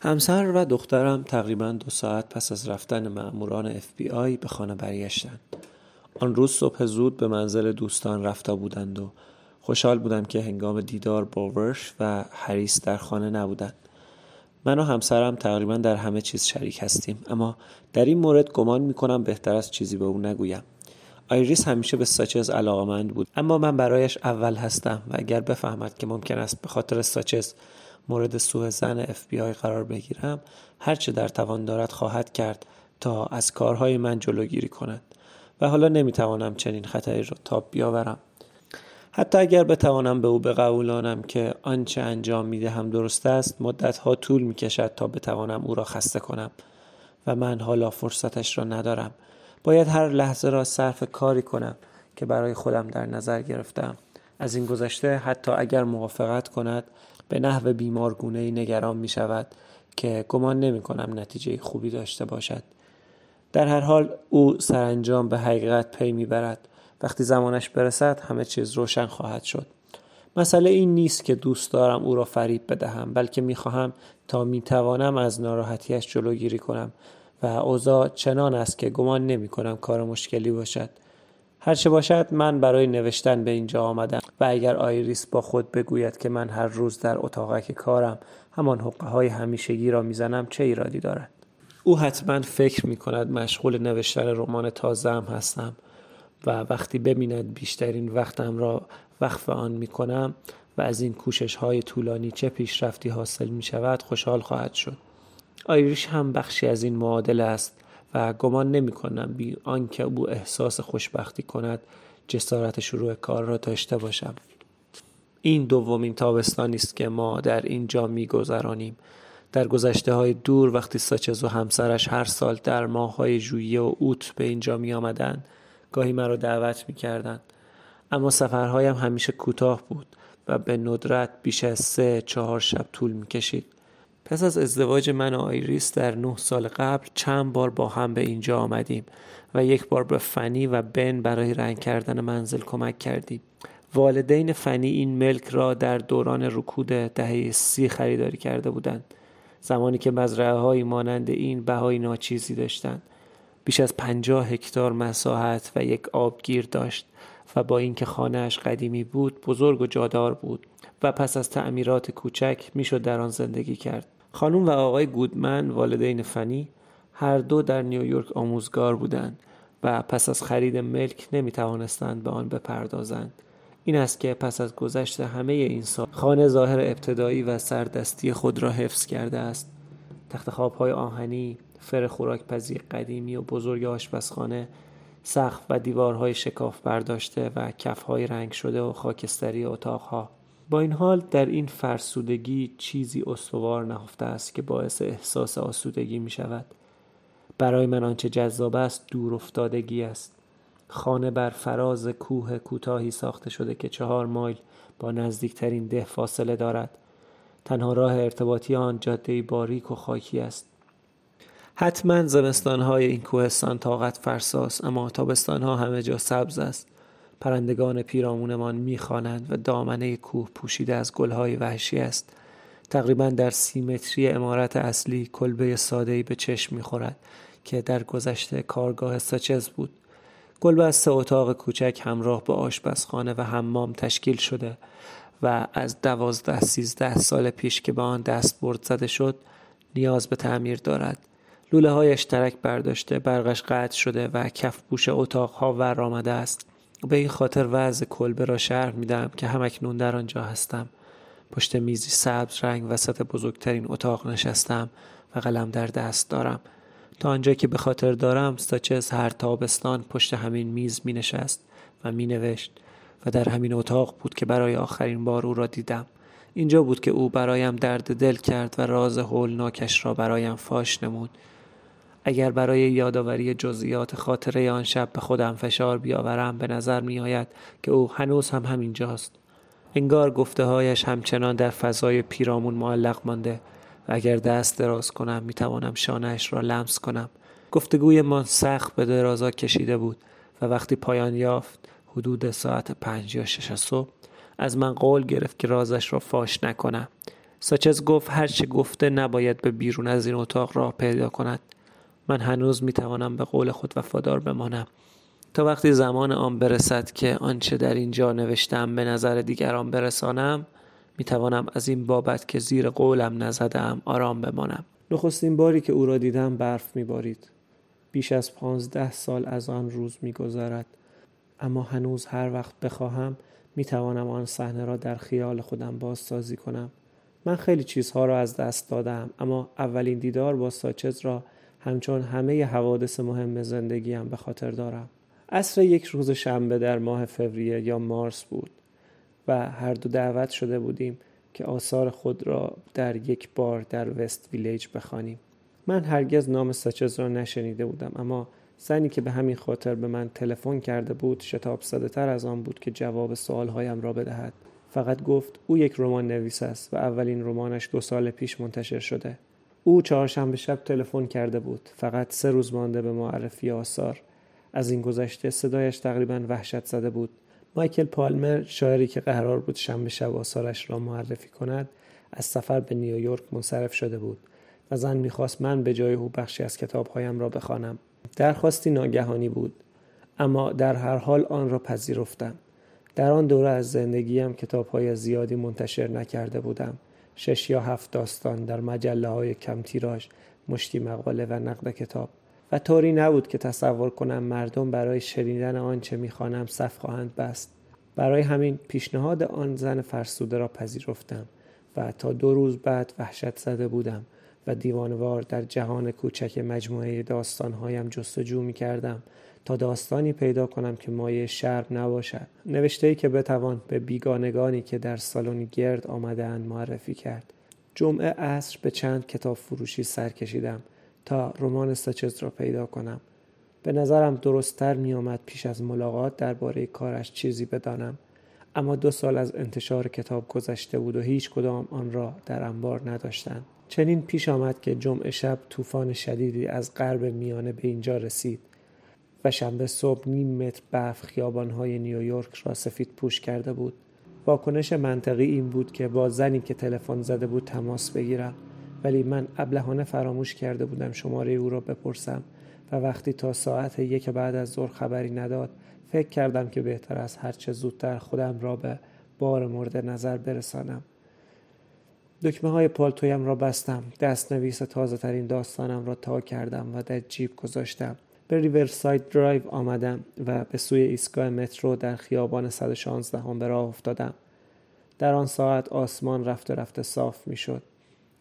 همسر و دخترم تقریبا دو ساعت پس از رفتن مأموران FBI به خانه برگشتند. آن روز صبح زود به منزل دوستان رفته بودند و خوشحال بودم که هنگام دیدار با ورش و هریس در خانه نبودند. من و همسرم تقریبا در همه چیز شریک هستیم اما در این مورد گمان می کنم بهتر است چیزی به او نگویم. آیریس همیشه به ساچز علاقمند بود اما من برایش اول هستم و اگر بفهمد که ممکن است به خاطر ساچز مورد سوء زن اف بی آی قرار بگیرم هرچه در توان دارد خواهد کرد تا از کارهای من جلوگیری کند و حالا نمی‌توانم چنین خطری را تاب بیاورم. حتی اگر بتوانم به او بقبولانم که آنچه انجام می‌دهم درست است مدتها طول می‌کشد تا بتوانم او را خسته کنم و من حالا فرصتش را ندارم. باید هر لحظه را صرف کاری کنم که برای خودم در نظر گرفتم. از این گذشته حتی اگر موافقت کند به نحو بیمارگونه ای نگران می شود که گمان نمی کنم نتیجه خوبی داشته باشد. در هر حال او سرانجام به حقیقت پی می برد. وقتی زمانش برسد همه چیز روشن خواهد شد. مسئله این نیست که دوست دارم او را فریب بدهم بلکه می خواهم تا می توانم از ناراحتیش جلوگیری کنم و اوضاع چنان است که گمان نمی کنم کار مشکلی باشد. هرچه باشد من برای نوشتن به اینجا آمدم و اگر آیریس با خود بگوید که من هر روز در اتاقک کارم همان حقه های همیشگی را می‌زنم چه ایرادی دارد؟ او حتما فکر می کند مشغول نوشتن رمان تازه هم هستم و وقتی ببیند بیشترین وقتم را وقف آن می کنم و از این کوشش های طولانی چه پیشرفتی حاصل می شود خوشحال خواهد شد. آیریش هم بخشی از این معادله است و گمان نمی کنم بی آنکه او احساس خوشبختی کند جسارت شروع کار را داشته باشم این دومین تابستانی است که ما در اینجا میگذرانیم در گذشته های دور وقتی ساچز و همسرش هر سال در ماه های ژوئیه و اوت به اینجا می آمدن گاهی مرا دعوت می کردن. اما سفرهایم همیشه کوتاه بود و به ندرت بیش از سه چهار شب طول می کشید. پس از ازدواج من و آیریس در نه سال قبل چند بار با هم به اینجا آمدیم و یک بار به فنی و بن برای رنگ کردن منزل کمک کردیم. والدین فنی این ملک را در دوران رکود دهه سی خریداری کرده بودند. زمانی که مزرعه های مانند این بهای ناچیزی داشتند. بیش از پنجاه هکتار مساحت و یک آبگیر داشت و با اینکه خانهاش قدیمی بود بزرگ و جادار بود و پس از تعمیرات کوچک می‌شد در آن زندگی کرد خانم و آقای گودمن والدین فنی هر دو در نیویورک آموزگار بودند و پس از خرید ملک نمی توانستند به آن بپردازند. این است که پس از گذشت همه این سال خانه ظاهر ابتدایی و سردستی خود را حفظ کرده است. تخت های آهنی، فر خوراک پذیر قدیمی و بزرگ آشپزخانه، سقف و دیوارهای شکاف برداشته و کفهای رنگ شده و خاکستری اتاقها با این حال در این فرسودگی چیزی استوار نهفته است که باعث احساس آسودگی می شود. برای من آنچه جذاب است دور افتادگی است. خانه بر فراز کوه کوتاهی ساخته شده که چهار مایل با نزدیکترین ده فاصله دارد. تنها راه ارتباطی آن جاده باریک و خاکی است. حتما زمستانهای این کوهستان طاقت فرساست اما تابستانها همه جا سبز است. پرندگان پیرامونمان می‌خوانند و دامنه کوه پوشیده از گلهای وحشی است. تقریبا در سیمتری امارت اصلی کلبه سادهی به چشم می‌خورد که در گذشته کارگاه ساچز بود. کلبه از سه اتاق کوچک همراه با آشپزخانه و حمام تشکیل شده و از دوازده سیزده سال پیش که به آن دست برد زده شد نیاز به تعمیر دارد. لوله هایش ترک برداشته برقش قطع شده و کف پوش اتاقها ور آمده است. به این خاطر وضع کلبه را شرح میدم که همکنون در آنجا هستم. پشت میزی سبز رنگ وسط بزرگترین اتاق نشستم و قلم در دست دارم. تا آنجا که به خاطر دارم ساچز هر تابستان پشت همین میز می نشست و می نوشت و در همین اتاق بود که برای آخرین بار او را دیدم. اینجا بود که او برایم درد دل کرد و راز هولناکش را برایم فاش نمود. اگر برای یادآوری جزئیات خاطره آن شب به خودم فشار بیاورم به نظر می آید که او هنوز هم همینجاست. انگار گفته هایش همچنان در فضای پیرامون معلق مانده و اگر دست دراز کنم می توانم شانهش را لمس کنم. گفتگوی ما سخت به درازا کشیده بود و وقتی پایان یافت حدود ساعت پنج یا شش صبح از من قول گرفت که رازش را فاش نکنم. ساچز گفت هرچه گفته نباید به بیرون از این اتاق راه پیدا کند. من هنوز می‌توانم به قول خود وفادار بمانم. تا وقتی زمان آن برسد که آنچه در اینجا نوشتم به نظر دیگران برسانم می‌توانم از این بابت که زیر قولم نزدم آرام بمانم. نخستین باری که او را دیدم برف میبارید. بیش از پانزده سال از آن روز میگذرد. اما هنوز هر وقت بخواهم می‌توانم آن صحنه را در خیال خودم بازسازی کنم. من خیلی چیزها را از دست دادم اما اولین دیدار با ساچز را همچون همه حوادث مهم زندگیم به خاطر دارم. عصر یک روز شنبه در ماه فوریه یا مارس بود و هر دو دعوت شده بودیم که آثار خود را در یک بار در وست ویلیج بخوانیم. من هرگز نام ساچز را نشنیده بودم اما زنی که به همین خاطر به من تلفن کرده بود شتاب زده تر از آن بود که جواب سوالهایم را بدهد. فقط گفت او یک رمان نویس است و اولین رمانش دو سال پیش منتشر شده. او چهارشنبه شب تلفن کرده بود. فقط سه روز مانده به معرفی آثار. از این گذشته صدایش تقریبا وحشت زده بود. مایکل پالمر شاعری که قرار بود شنبه شب آثارش را معرفی کند از سفر به نیویورک منصرف شده بود و زن می‌خواست من به جای او بخشی از کتابهایم را بخوانم. درخواستی ناگهانی بود اما در هر حال آن را پذیرفتم. در آن دوره از زندگیم کتابهای زیادی منتشر نکرده بودم. شش یا هفت داستان در مجله های کم تیراژ مشتی مقاله و نقد کتاب. و طوری نبود که تصور کنم مردم برای شنیدن آنچه می‌خوانم صف خواهند بست. برای همین پیشنهاد آن زن فرسوده را پذیرفتم و تا دو روز بعد وحشت زده بودم و دیوانوار در جهان کوچک مجموعه داستانهایم جستجو می کردم تا داستانی پیدا کنم که مایه شرم نباشد. نوشته ای که بتوان به بیگانگانی که در سالن گرد آمدهاند معرفی کرد. جمعه عصر به چند کتاب فروشی سر کشیدم تا رمان سچز را پیدا کنم. به نظرم درستتر می آمد پیش از ملاقات درباره کارش چیزی بدانم. اما دو سال از انتشار کتاب گذشته بود و هیچ کدام آن را در انبار نداشتند. چنین پیش آمد که جمعه شب طوفان شدیدی از غرب میانه به اینجا رسید. و شنبه صبح نیم متر برف خیابانهای نیویورک را سفید پوش کرده بود. واکنش منطقی این بود که با زنی که تلفن زده بود تماس بگیرم. ولی من ابلهانه فراموش کرده بودم شماره او را بپرسم و وقتی تا ساعت یک بعد از ظهر خبری نداد فکر کردم که بهتر از هرچه زودتر خودم را به بار مورد نظر برسانم. دکمه های پالتویم را بستم دست نویس تازه ترین داستانم را تا کردم و در جیب گذاشتم. به ریورساید درایو آمدم و به سوی ایستگاه مترو در خیابان 116 هم به راه افتادم. در آن ساعت آسمان رفته رفته صاف می شد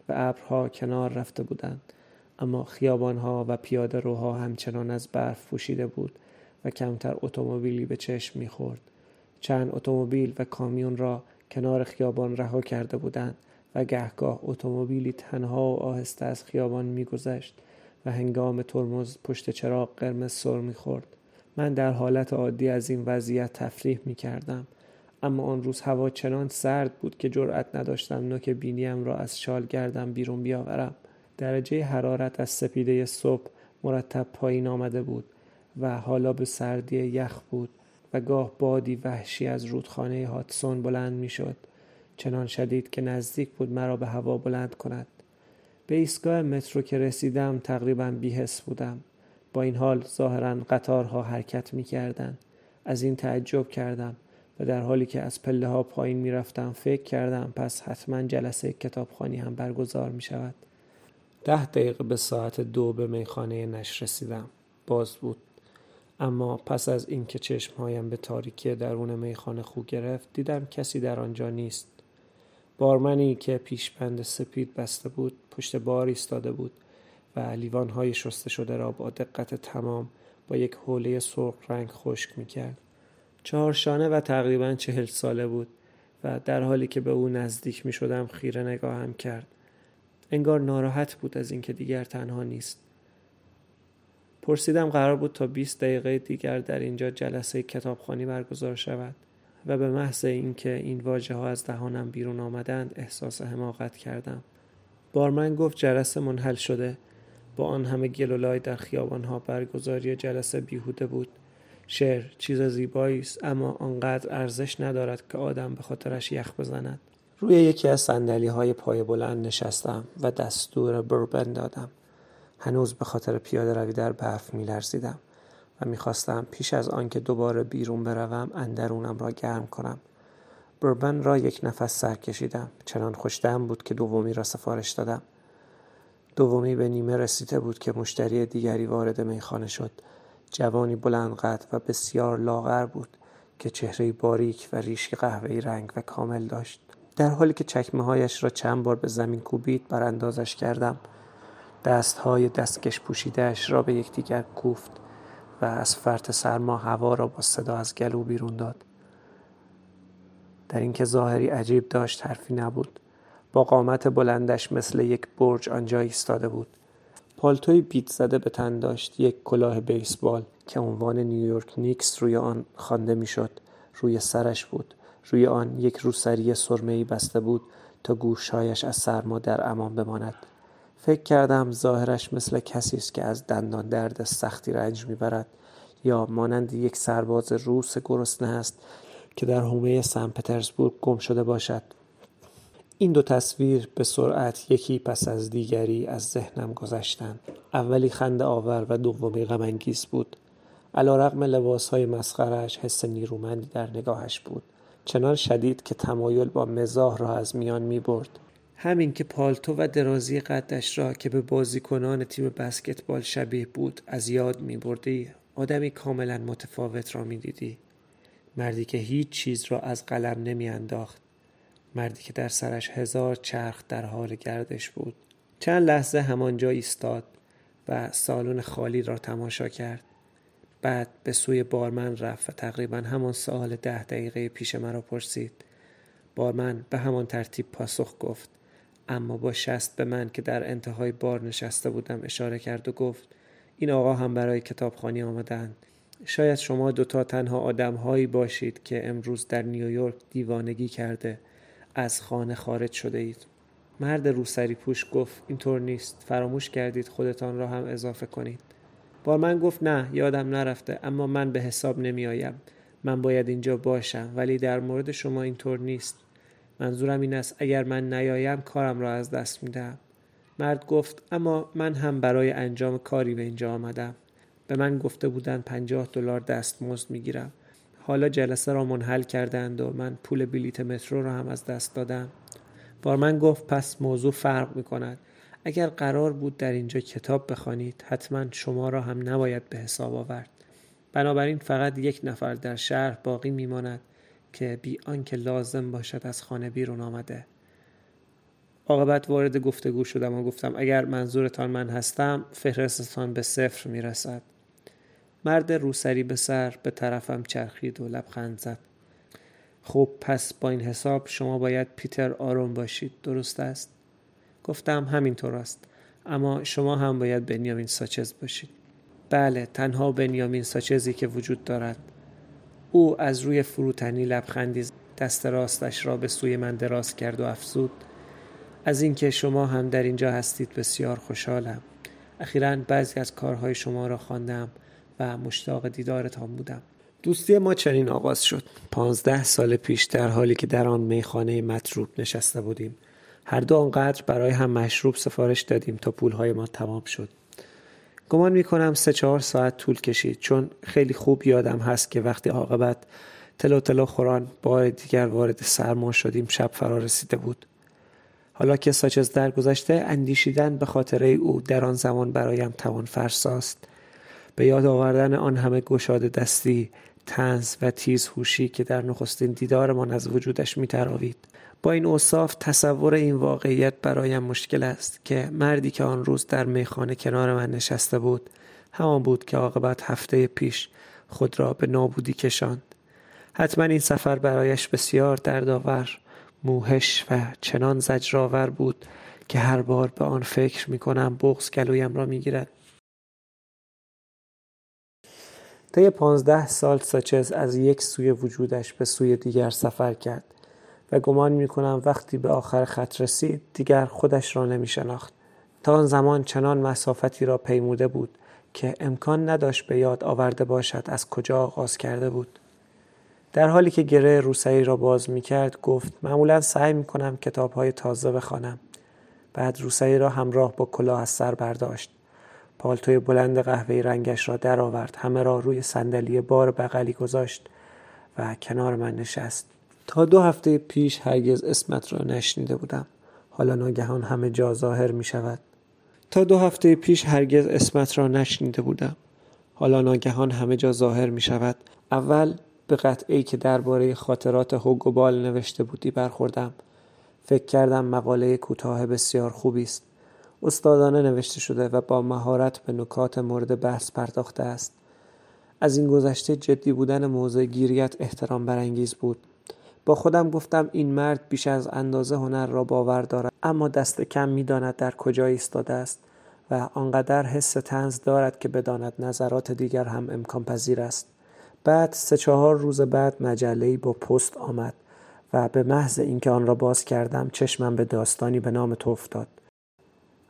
و ابرها کنار رفته بودند. اما خیابانها و پیاده روها همچنان از برف پوشیده بود و کمتر اتومبیلی به چشم می‌خورد. چند اتومبیل و کامیون را کنار خیابان رها کرده بودند و گهگاه اتومبیلی تنها و آهسته از خیابان میگذشت. و هنگام ترمز پشت چراغ قرمز سر می‌خورد. من در حالت عادی از این وضعیت تفریح می کردم اما آن روز هوا چنان سرد بود که جرأت نداشتم نوک بینیم را از شال گردم بیرون بیاورم. درجه حرارت از سپیده صبح مرتب پایین آمده بود و حالا به سردی یخ بود و گاه بادی وحشی از رودخانه هاتسون بلند می‌شد. چنان شدید که نزدیک بود مرا به هوا بلند کند. به ایستگاه مترو که رسیدم تقریبا بیهس بودم. با این حال ظاهرا قطارها حرکت می کردن. از این تعجب کردم و در حالی که از پله ها پایین می رفتم فکر کردم پس حتما جلسه کتابخانی هم برگزار می شود ده دقیقه به ساعت دو به میخانه نش رسیدم. باز بود. اما پس از اینکه چشمهایم به تاریکی درون میخانه خو گرفت دیدم کسی در آنجا نیست. بارمنی که پیشبند سپید بسته بود پشت بار ایستاده بود و لیوانهای شسته شده را با دقت تمام با یک حوله سرخ رنگ خشک می‌کرد. چهارشانه و تقریبا چهل ساله بود و در حالی که به او نزدیک می شدم خیره نگاهم کرد. انگار ناراحت بود از اینکه دیگر تنها نیست. پرسیدم قرار بود تا 20 دقیقه دیگر در اینجا جلسه کتابخانی برگزار شود. و به محض اینکه این واژه ها از دهانم بیرون آمدند احساس حماقت کردم. بارمن گفت جلسه منحل شده. با آن همه گلولای در خیابان ها برگزاری جلسه بیهوده بود. شعر چیز زیبایی است اما آنقدر ارزش ندارد که آدم به خاطرش یخ بزند. روی یکی از سندلی های پای بلند نشستم و دستور بربن دادم. هنوز به خاطر پیاده روی در برف می لرزیدم و می‌خواستم پیش از آنکه دوباره بیرون بروم اندرونم را گرم کنم. بربن را یک نفس سر کشیدم. چنان خوشدم بود که دومی را سفارش دادم. دومی به نیمه رسیده بود که مشتری دیگری وارد میخانه شد. جوانی بلند قد و بسیار لاغر بود که چهره باریک و ریشی قهوه‌ای رنگ و کامل داشت. در حالی که چکمه هایش را چند بار به زمین کوبید براندازش کردم. دستهای دستکش پوشیدهش را به یکدیگر کوفت. و از فرط سرما هوا را با صدا از گلو بیرون داد. در اینکه ظاهری عجیب داشت حرفی نبود. با قامت بلندش مثل یک برج آنجا ایستاده بود. پالتوی بیت زده به تن داشت. یک کلاه بیسبال که عنوان نیویورک نیکس روی آن خوانده می‌شد. روی سرش بود. روی آن یک روسری سرمهای بسته بود تا گوشهایش از سرما در امان بماند. فکر کردم ظاهرش مثل کسی است که از دندان درد سختی رنج می‌برد یا مانند یک سرباز روس گرسنه است که در حومه سن پترزبورگ گم شده باشد. این دو تصویر به سرعت یکی پس از دیگری از ذهنم گذشتند. اولی خنده آور و دومی غمانگیز بود. علیرغم لباسهای مسخرهاش حس نیرومندی در نگاهش بود. چنان شدید که تمایل با مزاح را از میان می برد. همین که پالتو و درازی قدش را که به بازیکنان تیم بسکتبال شبیه بود از یاد می بردی آدمی کاملا متفاوت را می دیدی. مردی که هیچ چیز را از قلم نمی انداخت. مردی که در سرش هزار چرخ در حال گردش بود. چند لحظه همانجا ایستاد و سالن خالی را تماشا کرد. بعد به سوی بارمن رفت و تقریبا همان سوال ده دقیقه پیش مرا پرسید. بارمن به همان ترتیب پاسخ گفت اما با شست به من که در انتهای بار نشسته بودم اشاره کرد و گفت این آقا هم برای کتابخانی آمدند شاید شما دوتا تنها آدمهایی باشید که امروز در نیویورک دیوانگی کرده از خانه خارج شده اید. مرد روسری پوش گفت اینطور نیست. فراموش کردید خودتان را هم اضافه کنید. بارمن گفت نه یادم نرفته اما من به حساب نمی آیم من باید اینجا باشم ولی در مورد شما اینطور نیست. منظورم این است اگر من نیایم کارم را از دست می‌دهم. مرد گفت اما من هم برای انجام کاری به اینجا آمدم. به من گفته بودند پنجاه دلار دستمزد می‌گیرم. حالا جلسه را منحل کردند و من پول بلیت مترو را هم از دست دادم. بارمن گفت پس موضوع فرق می کند اگر قرار بود در اینجا کتاب بخوانید حتما شما را هم نباید به حساب آورد. بنابراین فقط یک نفر در شهر باقی میماند. که بی آنکه لازم باشد از خانه بیرون آمده. عاقبت وارد گفتگو شدم و گفتم اگر منظورتان من هستم فهرستتان به صفر می‌رسد. مرد روسری به سر به طرفم چرخید و لبخند زد. خب پس با این حساب شما باید پیتر آروم باشید درست است؟ گفتم همینطور است. اما شما هم باید بنیامین ساچز باشید. بله تنها بنیامین ساچزی که وجود دارد. او از روی فروتنی لبخندی دست راستش را به سوی من دراز کرد و افزود. از اینکه شما هم در اینجا هستید بسیار خوشحالم. اخیرا بعضی از کارهای شما را خواندم و مشتاق دیدارتان بودم. دوستی ما چنین آغاز شد. پانزده سال پیش در حالی که در آن میخانه مطروب نشسته بودیم. هر دو آنقدر برای هم مشروب سفارش دادیم تا پولهای ما تمام شد. گمان می کنم سه چهار ساعت طول کشید. چون خیلی خوب یادم هست که وقتی عاقبت تلو تلو خوران بار دیگر وارد سرما شدیم شب فرا رسیده بود. حالا که ساچز درگذشته اندیشیدن به خاطره او در آن زمان برایم توان فرساست. به یاد آوردن آن همه گشاده دستی تنز و تیز هوشی که در نخستین دیدارمان از وجودش میتراوید. با این اوصاف تصور این واقعیت برایم مشکل است که مردی که آن روز در میخانه کنار من نشسته بود همان بود که عاقبت هفته پیش خود را به نابودی کشاند حتما این سفر برایش بسیار دردآور موهش و چنان زجرآور بود که هر بار به آن فکر می کنم بغز گلویم را می گیرد. طی پانزده سال ساچز از یک سوی وجودش به سوی دیگر سفر کرد و گمان می کنم وقتی به آخر خط رسید دیگر خودش را نمی شناخت. تا آن زمان چنان مسافتی را پیموده بود که امکان نداشت به یاد آورده باشد از کجا آغاز کرده بود. در حالی که گره روسری را باز می کرد گفت معمولا سعی می کنم کتاب های تازه بخوانم. بعد روسری را همراه با کلاه از سر برداشت. پالتوی بلند قهوه‌ای رنگش را درآورد همه را روی صندلی بار بغلی گذاشت و کنار من نشست تا دو هفته پیش هرگز اسمت را نشنیده بودم. حالا ناگهان همه جا ظاهر می شود. تا دو هفته پیش هرگز اسمت را نشنیده بودم. حالا ناگهان همه جا ظاهر می شود. اول به قطعی که درباره خاطرات هوگوبال نوشته بودی برخوردم. فکر کردم مقاله کوتاه بسیار خوبی است. استادانه نوشته شده و با مهارت به نکات مورد بحث پرداخته است. از این گذشته جدی بودن موضوع گیریت احترام برانگیز بود. با خودم گفتم این مرد بیش از اندازه هنر را باور دارد اما دست کم می‌داند در کجا ایستاده است و آنقدر حس تنز دارد که بداند نظرات دیگر هم امکان پذیر است. بعد سه چهار روز بعد مجله با پست آمد و به محض اینکه آن را باز کردم چشمم به داستانی به نام تو افتاد.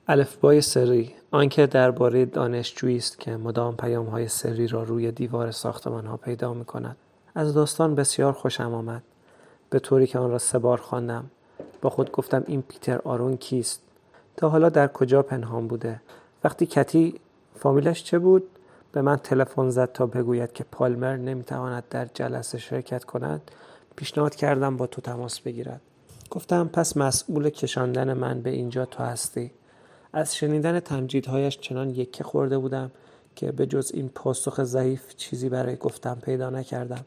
الفبای سری آنکه درباره دانشجویی است که مدام های سری را روی دیوار ها پیدا می کند. از داستان بسیار خوشم آمد. به طوری که آن را سه بار خواندم. با خود گفتم این پیتر آرون کیست؟ تا حالا در کجا پنهان بوده؟ وقتی کتی فامیلش چه بود؟ به من تلفن زد تا بگوید که پالمر نمی‌تواند در جلسه شرکت کند. پیشنهاد کردم با تو تماس بگیرد. گفتم پس مسئول کشاندن من به اینجا تو هستی. از شنیدن تمجیدهایش چنان یکه خورده بودم که به جز این پاسخ ضعیف چیزی برای گفتم پیدا نکردم.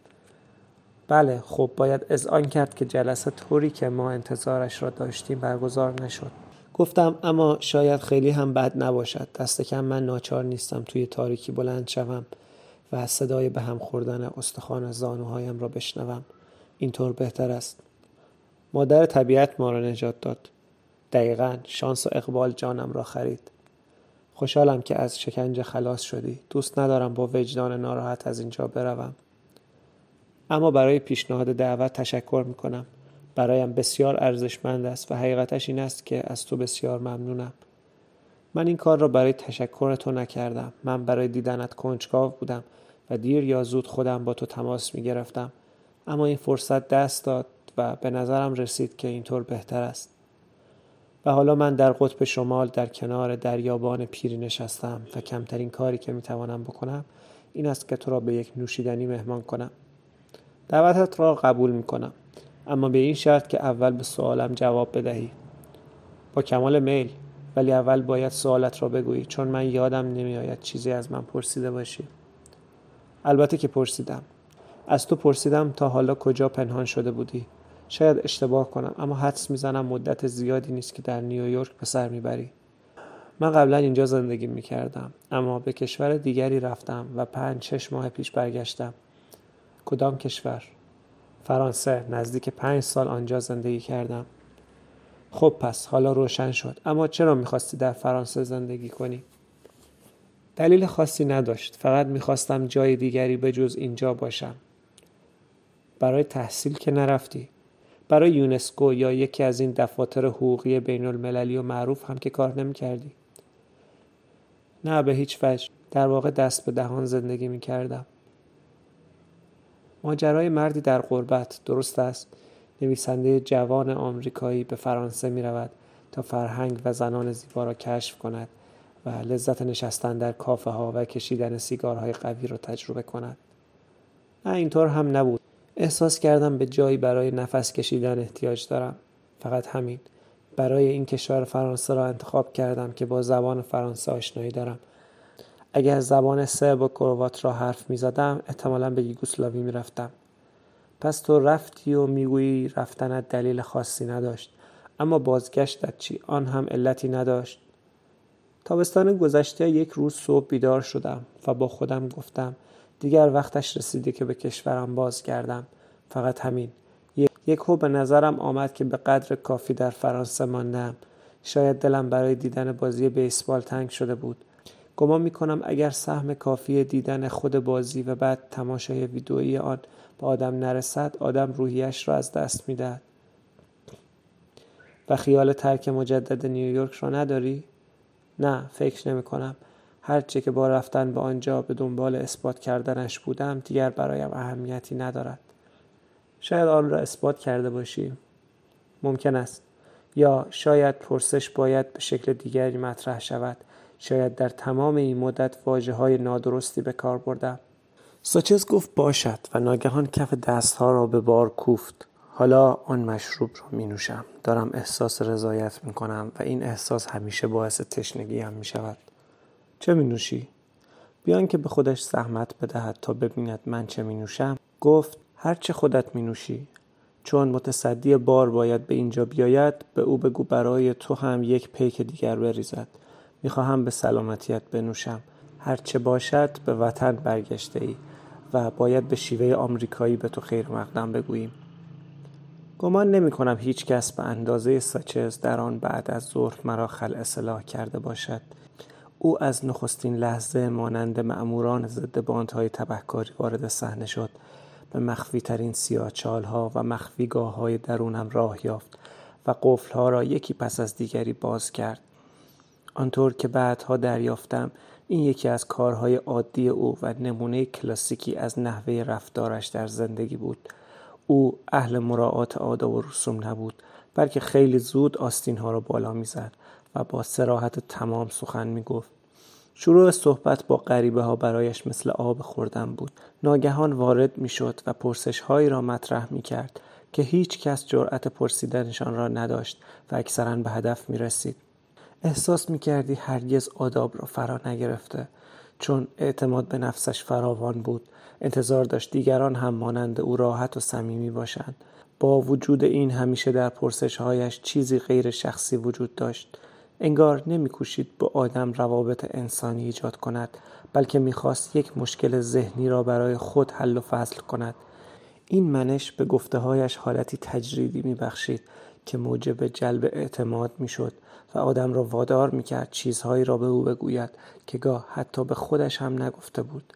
بله خب باید اذعان کرد که جلسه طوری که ما انتظارش را داشتیم برگزار نشد. گفتم اما شاید خیلی هم بد نباشد. دست کم من ناچار نیستم توی تاریکی بلند شوم و صدای به هم خوردن استخوان زانوهایم را بشنوم. اینطور بهتر است. مادر طبیعت ما را نجات داد. دقیقا شانس و اقبال جانم را خرید. خوشحالم که از شکنجه خلاص شدی. دوست ندارم با وجدان ناراحت از اینجا بروم. اما برای پیشنهاد دعوت تشکر می‌کنم. برایم بسیار ارزشمند است و حقیقتش این است که از تو بسیار ممنونم. من این کار را برای تشکر تو نکردم. من برای دیدنت کنجکاو بودم و دیر یا زود خودم با تو تماس می گرفتم اما این فرصت دست داد و به نظرم رسید که اینطور بهتر است. و حالا من در قطب شمال در کنار دریابان پیری نشستم و کمترین کاری که می‌توانم بکنم این است که تو را به یک نوشیدنی مهمان کنم. دعوتت را قبول می‌کنم. اما به این شرط که اول به سوالم جواب بدهی. با کمال میل ولی اول باید سوالت را بگویی چون من یادم نمیآید چیزی از من پرسیده باشی. البته که پرسیدم. از تو پرسیدم تا حالا کجا پنهان شده بودی. شاید اشتباه کنم اما حدس می‌زنم مدت زیادی نیست که در نیویورک به سر می‌بری. من قبلا اینجا زندگی می‌کردم اما به کشور دیگری رفتم و پنج شش ماه پیش برگشتم. کدام کشور؟ فرانسه نزدیک پنج سال آنجا زندگی کردم. خب پس حالا روشن شد. اما چرا می‌خواستی در فرانسه زندگی کنی؟ دلیل خاصی نداشت. فقط می‌خواستم جای دیگری به جز اینجا باشم. برای تحصیل که نرفتی. برای یونسکو یا یکی از این دفاتر حقوقی بین المللی و معروف هم که کار نمی کردی؟ نه به هیچ وجه. در واقع دست به دهان زندگی می کردم ماجرای مردی در غربت درست است. نویسنده جوان آمریکایی به فرانسه می رود تا فرهنگ و زنان زیبا را کشف کند و لذت نشستن در کافه ها و کشیدن سیگارهای قوی را تجربه کند. نه اینطور هم نبود. احساس کردم به جایی برای نفس کشیدن احتیاج دارم. فقط همین. برای این کشور فرانسه را انتخاب کردم که با زبان فرانسه آشنایی دارم. اگر زبان سرب و کروات را حرف می زدم احتمالا به یوگسلاوی می رفتم پس تو رفتی و می‌گویی رفتنت دلیل خاصی نداشت. اما بازگشتت چی؟ آن هم علتی نداشت. تابستان گذشته یک روز صبح بیدار شدم و با خودم گفتم دیگر وقتش رسیده که به کشورم باز کردم فقط همین. یک به نظرم آمد که به قدر کافی در فرانسه ماندم. شاید دلم برای دیدن بازی بیسبال تنگ شده بود. گمان می کنم اگر سهم کافی دیدن خود بازی و بعد تماشای ویدئویی آن به آدم نرسد آدم روحیش را از دست می‌دهد. و خیال ترک مجدد نیویورک را نداری؟ نه فکر نمی کنم هرچه که با رفتن به آنجا به دنبال اثبات کردنش بودم دیگر برایم اهمیتی ندارد. شاید آن را اثبات کرده باشی ممکن است. یا شاید پرسش باید به شکل دیگری مطرح شود. شاید در تمام این مدت واجه های نادرستی به کار بردم ساچز گفت باشد و ناگهان کف دستها را به بار کوفت. حالا آن مشروب را می نوشم دارم احساس رضایت می کنم و این احساس همیشه باعث تشنگی هم می شود چه می نوشی؟ بیان که به خودش زحمت بدهد تا ببیند من چه می نوشم گفت هر چه خودت می نوشی چون متصدی بار باید به اینجا بیاید به او بگو برای تو هم یک پیک دیگر بریزد. می‌خواهم به سلامتیت بنوشم. هرچه باشد به وطن برگشته ای و باید به شیوه آمریکایی به تو خیر مقدم بگوییم. گمان نمی کنم هیچ کس به اندازه ساچز در آن بعد از ظهر مرا خل اصلاح کرده باشد. او از نخستین لحظه مانند معموران ضد باندهای تبهکاری وارد صحنه شد. به مخفی ترین سیاچال ها و مخفیگاه های درونم راه یافت و قفل ها را یکی پس از دیگری باز کرد. آنطور که بعدها دریافتم این یکی از کارهای عادی او و نمونه کلاسیکی از نحوه رفتارش در زندگی بود. او اهل مراعات آداب و رسوم نبود بلکه خیلی زود آستین ها را بالا می‌زد و با سراحت تمام سخن می گفت شروع صحبت با غریبه ها برایش مثل آب خوردن بود. ناگهان وارد می شد و پرسش هایی را مطرح می کرد که هیچ کس جرأت پرسیدنشان را نداشت و اکثرا به هدف می رسید احساس می کردی هرگز آداب را فرا نگرفته چون اعتماد به نفسش فراوان بود. انتظار داشت دیگران هم مانند او راحت و صمیمی باشند. با وجود این همیشه در پرسشهایش چیزی غیر شخصی وجود داشت. انگار نمیکوشید با آدم روابط انسانی ایجاد کند بلکه می‌خواست یک مشکل ذهنی را برای خود حل و فصل کند. این منش به گفتههایش حالتی تجریدی میبخشید. که موجب جلب اعتماد می‌شد و آدم را وادار می‌کرد چیزهایی را به او بگوید که گاه حتی به خودش هم نگفته بود.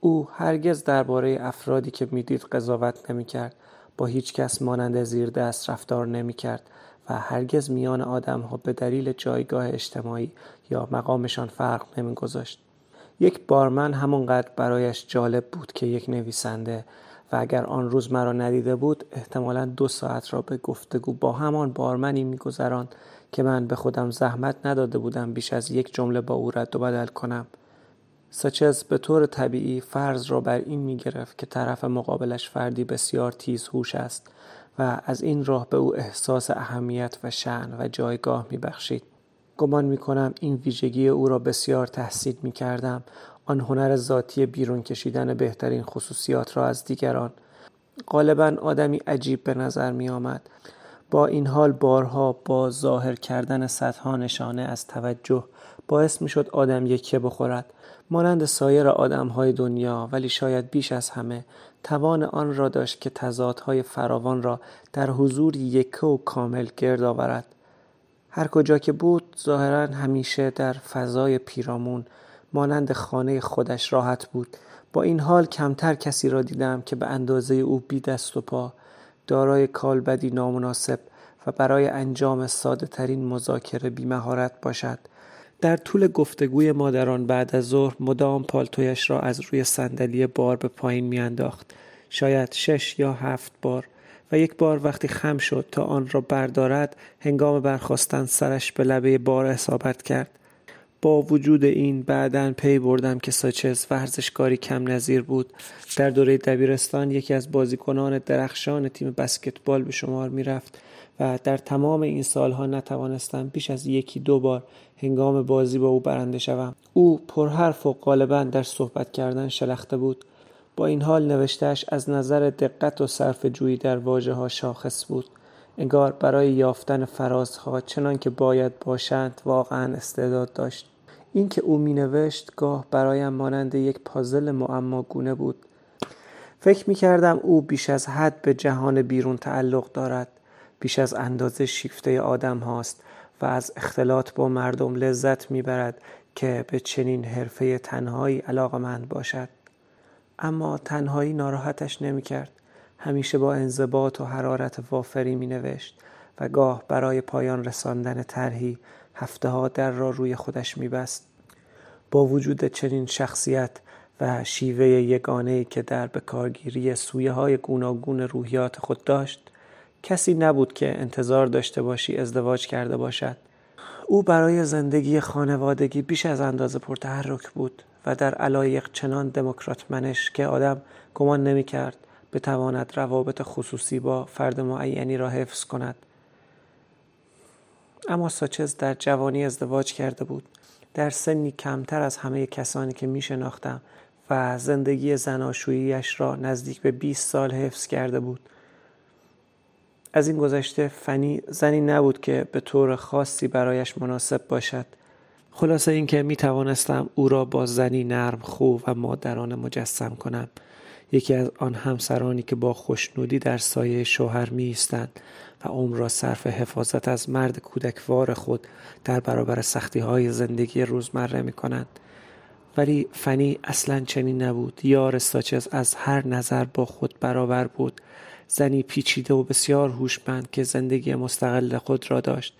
او هرگز درباره افرادی که می‌دید قضاوت نمی‌کرد با هیچ کس مانند زیر دست رفتار نمی‌کرد و هرگز میان آدم ها به دلیل جایگاه اجتماعی یا مقامشان فرق نمیگذاشت. یک بارمن همانقدر برایش جالب بود که یک نویسنده و اگر آن روز مرا ندیده بود احتمالا دو ساعت را به گفتگو با همان بارمنی میگذراند که من به خودم زحمت نداده بودم بیش از یک جمله با او رد و بدل کنم ساچز به طور طبیعی فرض را بر این می گرفت که طرف مقابلش فردی بسیار تیز هوش است و از این راه به او احساس اهمیت و شعن و جایگاه می بخشید. گمان می کنم این ویژگی او را بسیار تحسین می کردم آن هنر ذاتی بیرون کشیدن بهترین خصوصیات را از دیگران. غالبا آدمی عجیب به نظر می آمد با این حال بارها با ظاهر کردن صدها نشانه از توجه باعث می شد آدم یکه بخورد. مانند سایر های دنیا ولی شاید بیش از همه توان آن را داشت که تضادهای فراوان را در حضور یکه و کامل گرد آورد. هر کجا که بود ظاهرا همیشه در فضای پیرامون مانند خانه خودش راحت بود. با این حال کمتر کسی را دیدم که به اندازه او بی دست و پا دارای کالبدی نامناسب و برای انجام ساده ترین مذاکره بیمهارت باشد. در طول گفتگوی مادران بعد از ظهر مدام پالتویش را از روی صندلی بار به پایین میانداخت. شاید شش یا هفت بار و یک بار وقتی خم شد تا آن را بردارد هنگام برخواستن سرش به لبه بار اصابت کرد. با وجود این بعدا پی بردم که ساچز ورزشکاری کم نظیر بود. در دوره دبیرستان یکی از بازیکنان درخشان تیم بسکتبال به شمار می‌رفت و در تمام این سالها نتوانستم بیش از یکی دو بار هنگام بازی با او برنده شوم. او پرحرف و غالبا در صحبت کردن شلخته بود. با این حال نوشتهش از نظر دقت و صرف جویی در واجه ها شاخص بود. انگار برای یافتن فرازها چنان که باید باشند واقعا استعداد داشت. اینکه او می نوشت گاه برایم مانند یک پازل معماگونه بود. فکر می کردم او بیش از حد به جهان بیرون تعلق دارد. بیش از اندازه شیفته آدم هاست و از اختلاط با مردم لذت می‌برد که به چنین حرفه تنهایی علاقمند باشد. اما تنهایی ناراحتش نمی‌کرد. همیشه با انضباط و حرارت وافری می نوشت و گاه برای پایان رساندن طرحی هفته ها در را روی خودش می بست. با وجود چنین شخصیت و شیوه یگانه که در بکارگیری سویه های گوناگون روحیات خود داشت کسی نبود که انتظار داشته باشی ازدواج کرده باشد او برای زندگی خانوادگی بیش از اندازه پرتحرک بود و در علایق چنان دموکرات منش که آدم گمان نمی کرد بتواند روابط خصوصی با فرد معینی را حفظ کند اما ساچز در جوانی ازدواج کرده بود. در سنی کمتر از همه کسانی که می شناختم و زندگی زناشوییش را نزدیک به 20 سال حفظ کرده بود. از این گذشته فنی زنی نبود که به طور خاصی برایش مناسب باشد. خلاصه اینکه می توانستم او را با زنی نرم خو و مادرانه مجسم کنم. یکی از آن همسرانی که با خوشنودی در سایه شوهر می ایستند و عمر را صرف حفاظت از مرد کودکوار خود در برابر سختی های زندگی روزمره می کنند. ولی فنی اصلا چنین نبود یار ساچز از هر نظر با خود برابر بود زنی پیچیده و بسیار هوشمند که زندگی مستقل خود را داشت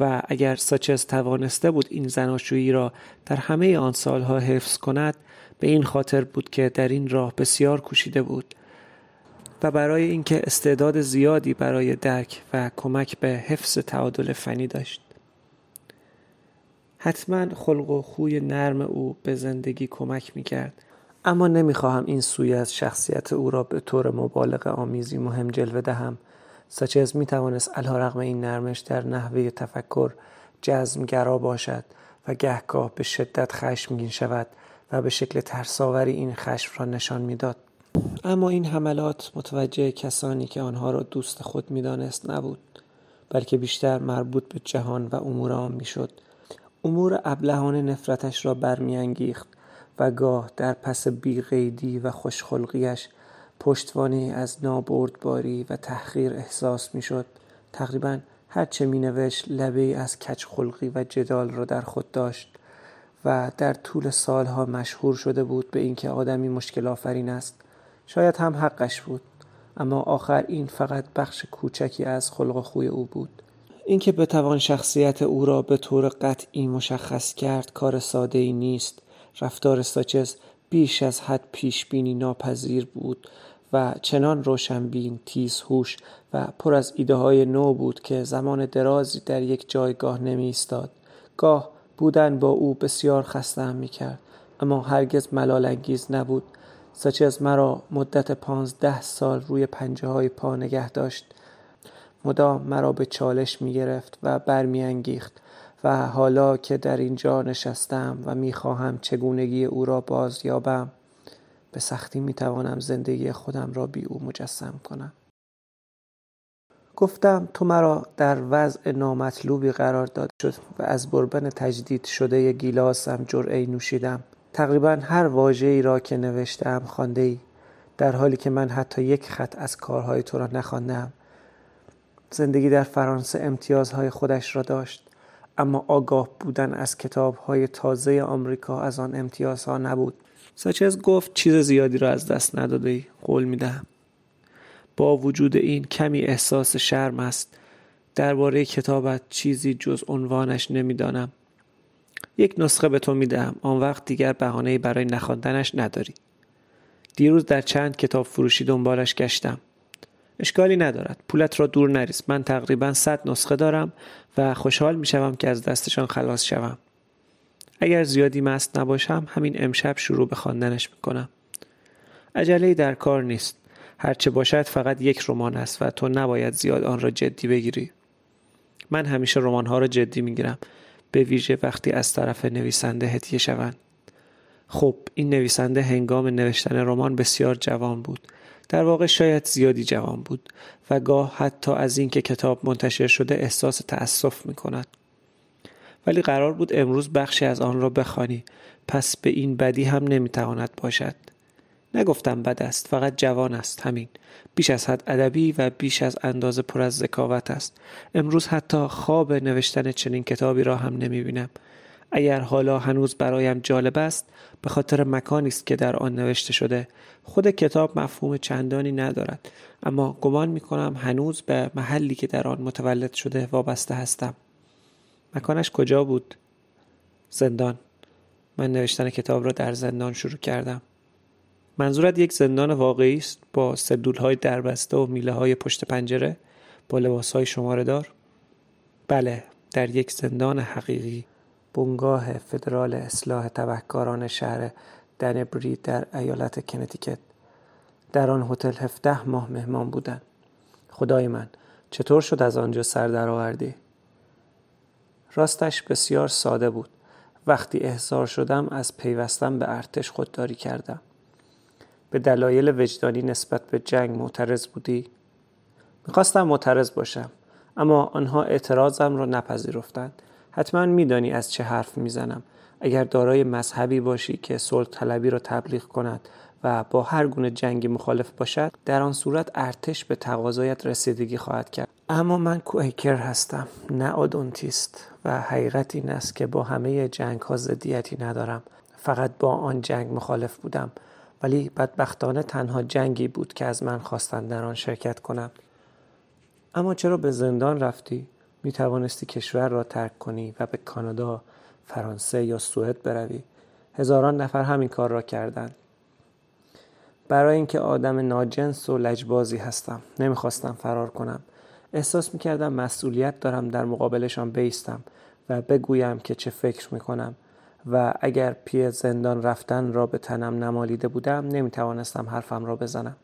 و اگر ساچز توانسته بود این زناشویی را در همه آن سالها حفظ کند به این خاطر بود که در این راه بسیار کوشیده بود و برای اینکه استعداد زیادی برای درک و کمک به حفظ تعادل فنی داشت. حتما خلق و خوی نرم او به زندگی کمک می کرد اما نمی‌خواهم این سوی از شخصیت او را به طور مبالغ آمیزی مهم جلوه دهم ساچز می توانست علا رقم این نرمش در نحوه تفکر جزمگرا باشد و گهگاه به شدت خشمگین شود. و به شکل ترساوری این خشم را نشان می‌داد. اما این حملات متوجه کسانی که آنها را دوست خود می‌دانست نبود بلکه بیشتر مربوط به جهان و امور آن می‌شد. امور ابلهانه نفرتش را برمیانگیخت و گاه در پس بیقیدی و خوشخلقیش پشتوانی از نابردباری و تحقیر احساس می‌شد. تقریبا هرچه می نوشت لبه از کچخلقی و جدال را در خود داشت. و در طول سالها مشهور شده بود به اینکه آدمی مشکل آفرین است. شاید هم حقش بود اما آخر این فقط بخش کوچکی از خلق و خوی او بود. اینکه بتوان شخصیت او را به طور قطعی مشخص کرد کار ساده ای نیست. رفتار ساچز بیش از حد پیش بینی ناپذیر بود و چنان روشنبین تیز هوش و پر از ایده های نو بود که زمان درازی در یک جایگاه نمی ایستاد گاه بودن با او بسیار خسته می کرد اما هرگز ملال انگیز نبود ساچز مرا مدت پانزده سال روی پنجه های پا نگه داشت. مدام مرا به چالش می گرفت و برمیانگیخت و حالا که در اینجا نشستم و می‌خواهم چگونگی او را باز یابم به سختی می‌توانم زندگی خودم را بی او مجسم کنم. گفتم تو مرا در وضع نامطلوبی قرار داد. شد و از بربن تجدید شده گیلاسم جرعه نوشیدم. تقریبا هر واجه ای را که نوشتم خانده ای در حالی که من حتی یک خط از کارهای تو را نخواندم. زندگی در فرانسه امتیازهای خودش را داشت. اما آگاه بودن از کتابهای تازه آمریکا از آن امتیازها نبود. ساچز گفت چیز زیادی را از دست نداده ای قول می دهم با وجود این کمی احساس شرم است. درباره کتابت چیزی جز عنوانش نمی‌دانم. یک نسخه به تو می‌دهم. آن وقت دیگر بهانه برای نخواندنش نداری. دیروز در چند کتاب فروشی دنبالش گشتم. اشکالی ندارد. پولت را دور نریز. من تقریبا صد نسخه دارم و خوشحال می‌شوم که از دستشان خلاص شوم. اگر زیادی مست نباشم همین امشب شروع به خواندنش می‌کنم. عجله در کار نیست. هرچه باشد فقط یک رمان است و تو نباید زیاد آن را جدی بگیری. من همیشه رمانها را جدی می‌گیرم. به ویژه وقتی از طرف نویسنده هدیه شوند. خب این نویسنده هنگام نوشتن رمان بسیار جوان بود. در واقع شاید زیادی جوان بود و گاه حتی از اینکه کتاب منتشر شده احساس تأسف می کند. ولی قرار بود امروز بخشی از آن را بخوانی. پس به این بدی هم نمی‌تواند باشد. نگفتم بد است فقط جوان است همین. بیش از حد ادبی و بیش از اندازه پر از ذکاوت است. امروز حتی خواب نوشتن چنین کتابی را هم نمی بینم اگر حالا هنوز برایم جالب است به خاطر مکانی است که در آن نوشته شده. خود کتاب مفهوم چندانی ندارد اما گمان می کنم هنوز به محلی که در آن متولد شده وابسته هستم. مکانش کجا بود؟ زندان. من نوشتن کتاب را در زندان شروع کردم. منظورت یک زندان واقعی است با سلول های دربسته و میله های پشت پنجره با لباس های شماره دار بله در یک زندان حقیقی. بنگاه فدرال اصلاح تبهکاران شهر دنبری در ایالت کنتیکت. در آن هتل هفته ماه مهمان بودن خدای من چطور شد از آنجا سر درآوردی؟ راستش بسیار ساده بود. وقتی احضار شدم از پیوستم به ارتش خودداری کردم. به دلایل وجدانی نسبت به جنگ معترض بودی؟ می‌خواستم معترض باشم اما آنها اعتراضم را نپذیرفتند. حتما میدانی از چه حرف می‌زنم. اگر دارای مذهبی باشی که صلح طلبی را تبلیغ کند و با هر گونه جنگی مخالف باشد در آن صورت ارتش به تقاضایت رسیدگی خواهد کرد. اما من کویکر هستم نه آدونتیست و حقیقت این است که با همه جنگ ها زدیتی ندارم. فقط با آن جنگ مخالف بودم. ولی بدبختانه تنها جنگی بود که از من خواستند در آن شرکت کنم. اما چرا به زندان رفتی؟ می توانستی کشور را ترک کنی و به کانادا فرانسه یا سوئد بروی. هزاران نفر همین کار را کردند. برای اینکه آدم ناجنس و لجبازی هستم نمی‌خواستم فرار کنم. احساس می‌کردم مسئولیت دارم در مقابلشان بیستم و بگویم که چه فکر می‌کنم. و اگر پی زندان رفتن را به تنم نمالیده بودم نمی‌توانستم حرفم را بزنم.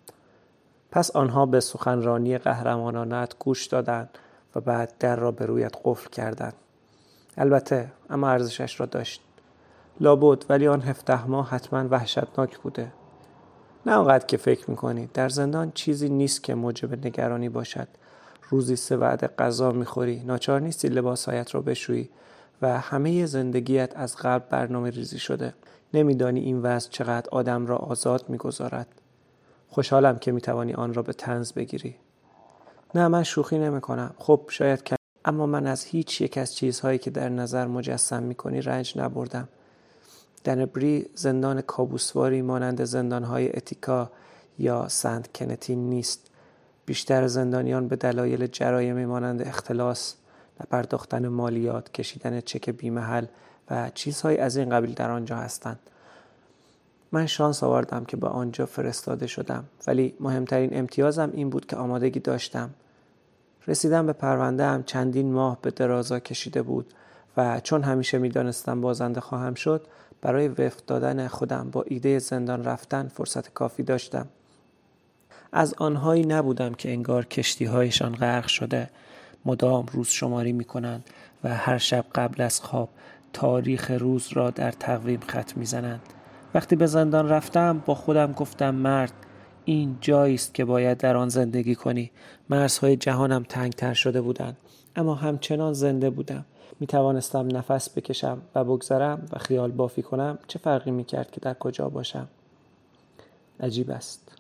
پس آنها به سخنرانی قهرمانانت گوش دادند و بعد در را به رویت قفل کردند. البته اما ارزشش را داشت. لابد ولی آن هفته ماه حتما وحشتناک بوده. نه آنقدر که فکر می‌کنی در زندان چیزی نیست که موجب نگرانی باشد. روزی سه وعده غذا می‌خوری ناچار نیستی لباسهایت را بشویی. و همه زندگیت از قبل برنامه ریزی شده. نمیدانی این وضع چقدر آدم را آزاد می‌گذارد. خوشحالم که می‌توانی آن را به تنز بگیری. نه من شوخی نمی کنم خب شاید کم. اما من از هیچ یک از چیزهایی که در نظر مجسم می‌کنی رنج نبردم. دنبری زندان کابوسواری مانند زندانهای اتیکا یا سنت کنتین نیست. بیشتر زندانیان به دلایل جرایمی مانند اختلاس نپرداختن مالیات کشیدن چک بیمحل و چیزهایی از این قبیل در آنجا هستند. من شانس آوردم که به آنجا فرستاده شدم ولی مهمترین امتیازم این بود که آمادگی داشتم. رسیدم به پرونده هم چندین ماه به درازا کشیده بود و چون همیشه می‌دانستم بازنده خواهم شد برای وفق دادن خودم با ایده زندان رفتن فرصت کافی داشتم. از آنهایی نبودم که انگار کشتی هایشان غرق شده. مدام روز شماری می کنند و هر شب قبل از خواب تاریخ روز را در تقویم خط می زنند. وقتی به زندان رفتم با خودم گفتم مرد این جایی است که باید در آن زندگی کنی. مرزهای جهانم تنگتر شده بودند اما همچنان زنده بودم. می توانستم نفس بکشم و بگذرم و خیال بافی کنم چه فرقی می کرد که در کجا باشم. عجیب است.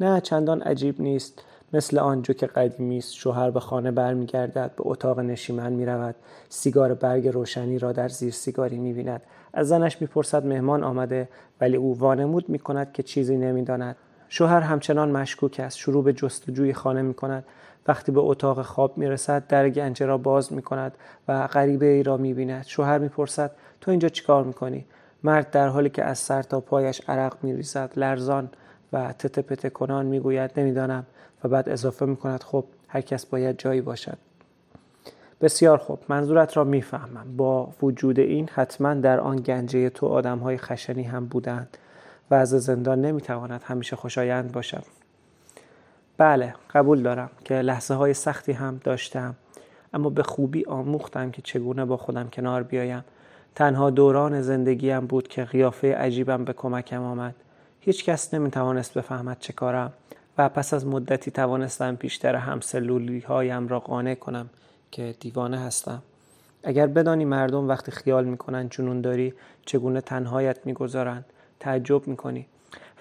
نه چندان عجیب نیست. مثل آنجا که قدیمی است شوهر به خانه برمیگردد به اتاق نشیمن می رود سیگار برگ روشنی را در زیر سیگاری می بیند از زنش می‌پرسد مهمان آمده؟ ولی او وانمود می کند که چیزی نمی‌داند. شوهر همچنان مشکوک است شروع به جستجوی خانه می کند وقتی به اتاق خواب می رسد در گنجه را باز می کند و غریبه ای را می بیند شوهر می پرسد تو اینجا چیکار می کنی؟ مرد در حالی که از سر تا پایش عرق می ریزد لرزان و تته پته کنان می گوید نمی‌دانم. و بعد اضافه می کند خب هر کس باید جایی باشد. بسیار خوب. منظورت را می‌فهمم. با وجود این حتما در آن گنجه تو آدم های خشنی هم بودند و از زندان نمی‌تواند همیشه خوشایند باشد. بله قبول دارم که لحظه های سختی هم داشتم اما به خوبی آموختم که چگونه با خودم کنار بیایم. تنها دوران زندگیم بود که قیافه عجیبم به کمکم آمد. هیچ کس نمی‌توانست بفهمد چه کارم. و پس از مدتی توانستم بیشتر همسلولی هایم را قانع کنم که دیوانه هستم. اگر بدانی مردم وقتی خیال می‌کنند جنون داری چگونه تنهایت می‌گذارند تعجب می‌کنی.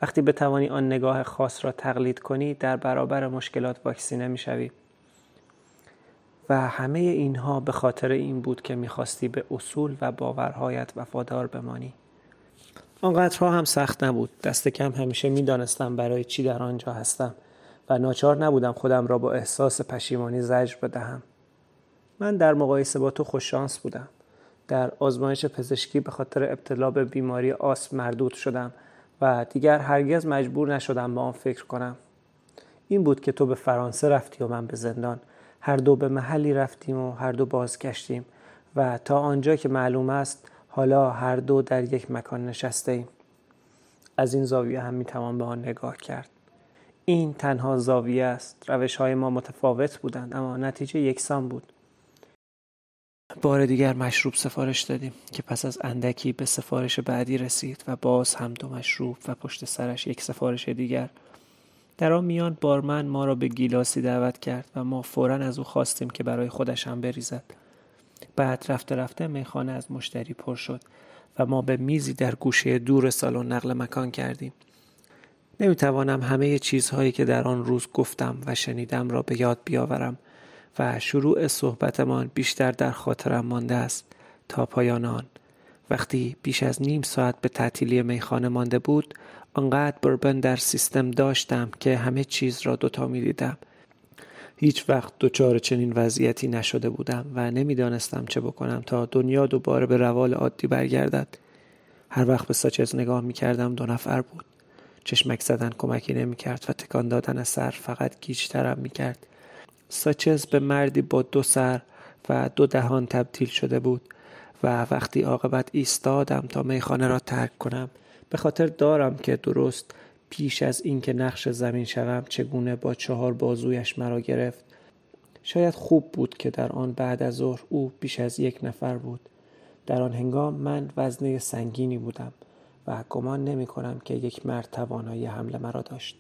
وقتی بتوانی آن نگاه خاص را تقلید کنی در برابر مشکلات واکسینه می‌شوی. و همه اینها به خاطر این بود که می‌خواستی به اصول و باورهایت وفادار بمانی. آنقدرها هم سخت نبود. دست کم همیشه می‌دانستم برای چی در آنجا هستم و ناچار نبودم خودم را با احساس پشیمانی زجر بدهم. من در مقایسه با تو خوششانس بودم. در آزمایش پزشکی به خاطر ابتلا به بیماری آسم مردود شدم و دیگر هرگز مجبور نشدم به آن فکر کنم. این بود که تو به فرانسه رفتی و من به زندان. هر دو به محلی رفتیم و هر دو بازگشتیم و تا آنجا که معلوم است حالا هر دو در یک مکان نشسته ایم. از این زاویه هم می‌توان به آن نگاه کرد. این تنها زاویه است. روش های ما متفاوت بودند اما نتیجه یکسان بود. بار دیگر مشروب سفارش دادیم که پس از اندکی به سفارش بعدی رسید و باز هم دو مشروب و پشت سرش یک سفارش دیگر. در آن میان بارمن ما را به گیلاسی دعوت کرد و ما فورا از او خواستیم که برای خودش هم بریزد. بعد رفته رفته میخانه از مشتری پر شد و ما به میزی در گوشه دور سالن نقل مکان کردیم. نمی‌توانم همه چیزهایی که در آن روز گفتم و شنیدم را به یاد بیاورم و شروع صحبتمان بیشتر در خاطرم مانده است تا پایان آن. وقتی بیش از نیم ساعت به تعطیلی میخانه مانده بود آنقدر بربن در سیستم داشتم که همه چیز را دوتا می دیدم هیچ وقت دچار چنین وضعیتی نشده بودم و نمی‌دانستم چه بکنم تا دنیا دوباره به روال عادی برگردد. هر وقت به ساچز نگاه می کردم دو نفر بود. چشمک زدن کمکی نمی کرد و تکان دادن سر فقط گیجترم می کرد ساچز به مردی با دو سر و دو دهان تبدیل شده بود و وقتی عاقبت ایستادم تا میخانه را ترک کنم. به خاطر دارم که درست پیش از اینکه نقش زمین شوم چگونه با چهار بازویش مرا گرفت شاید خوب بود که در آن بعد از ظهر او بیش از یک نفر بود. در آن هنگام من وزنه سنگینی بودم و گمان نمی کنم که یک مرد توانایی حمله مرا داشت.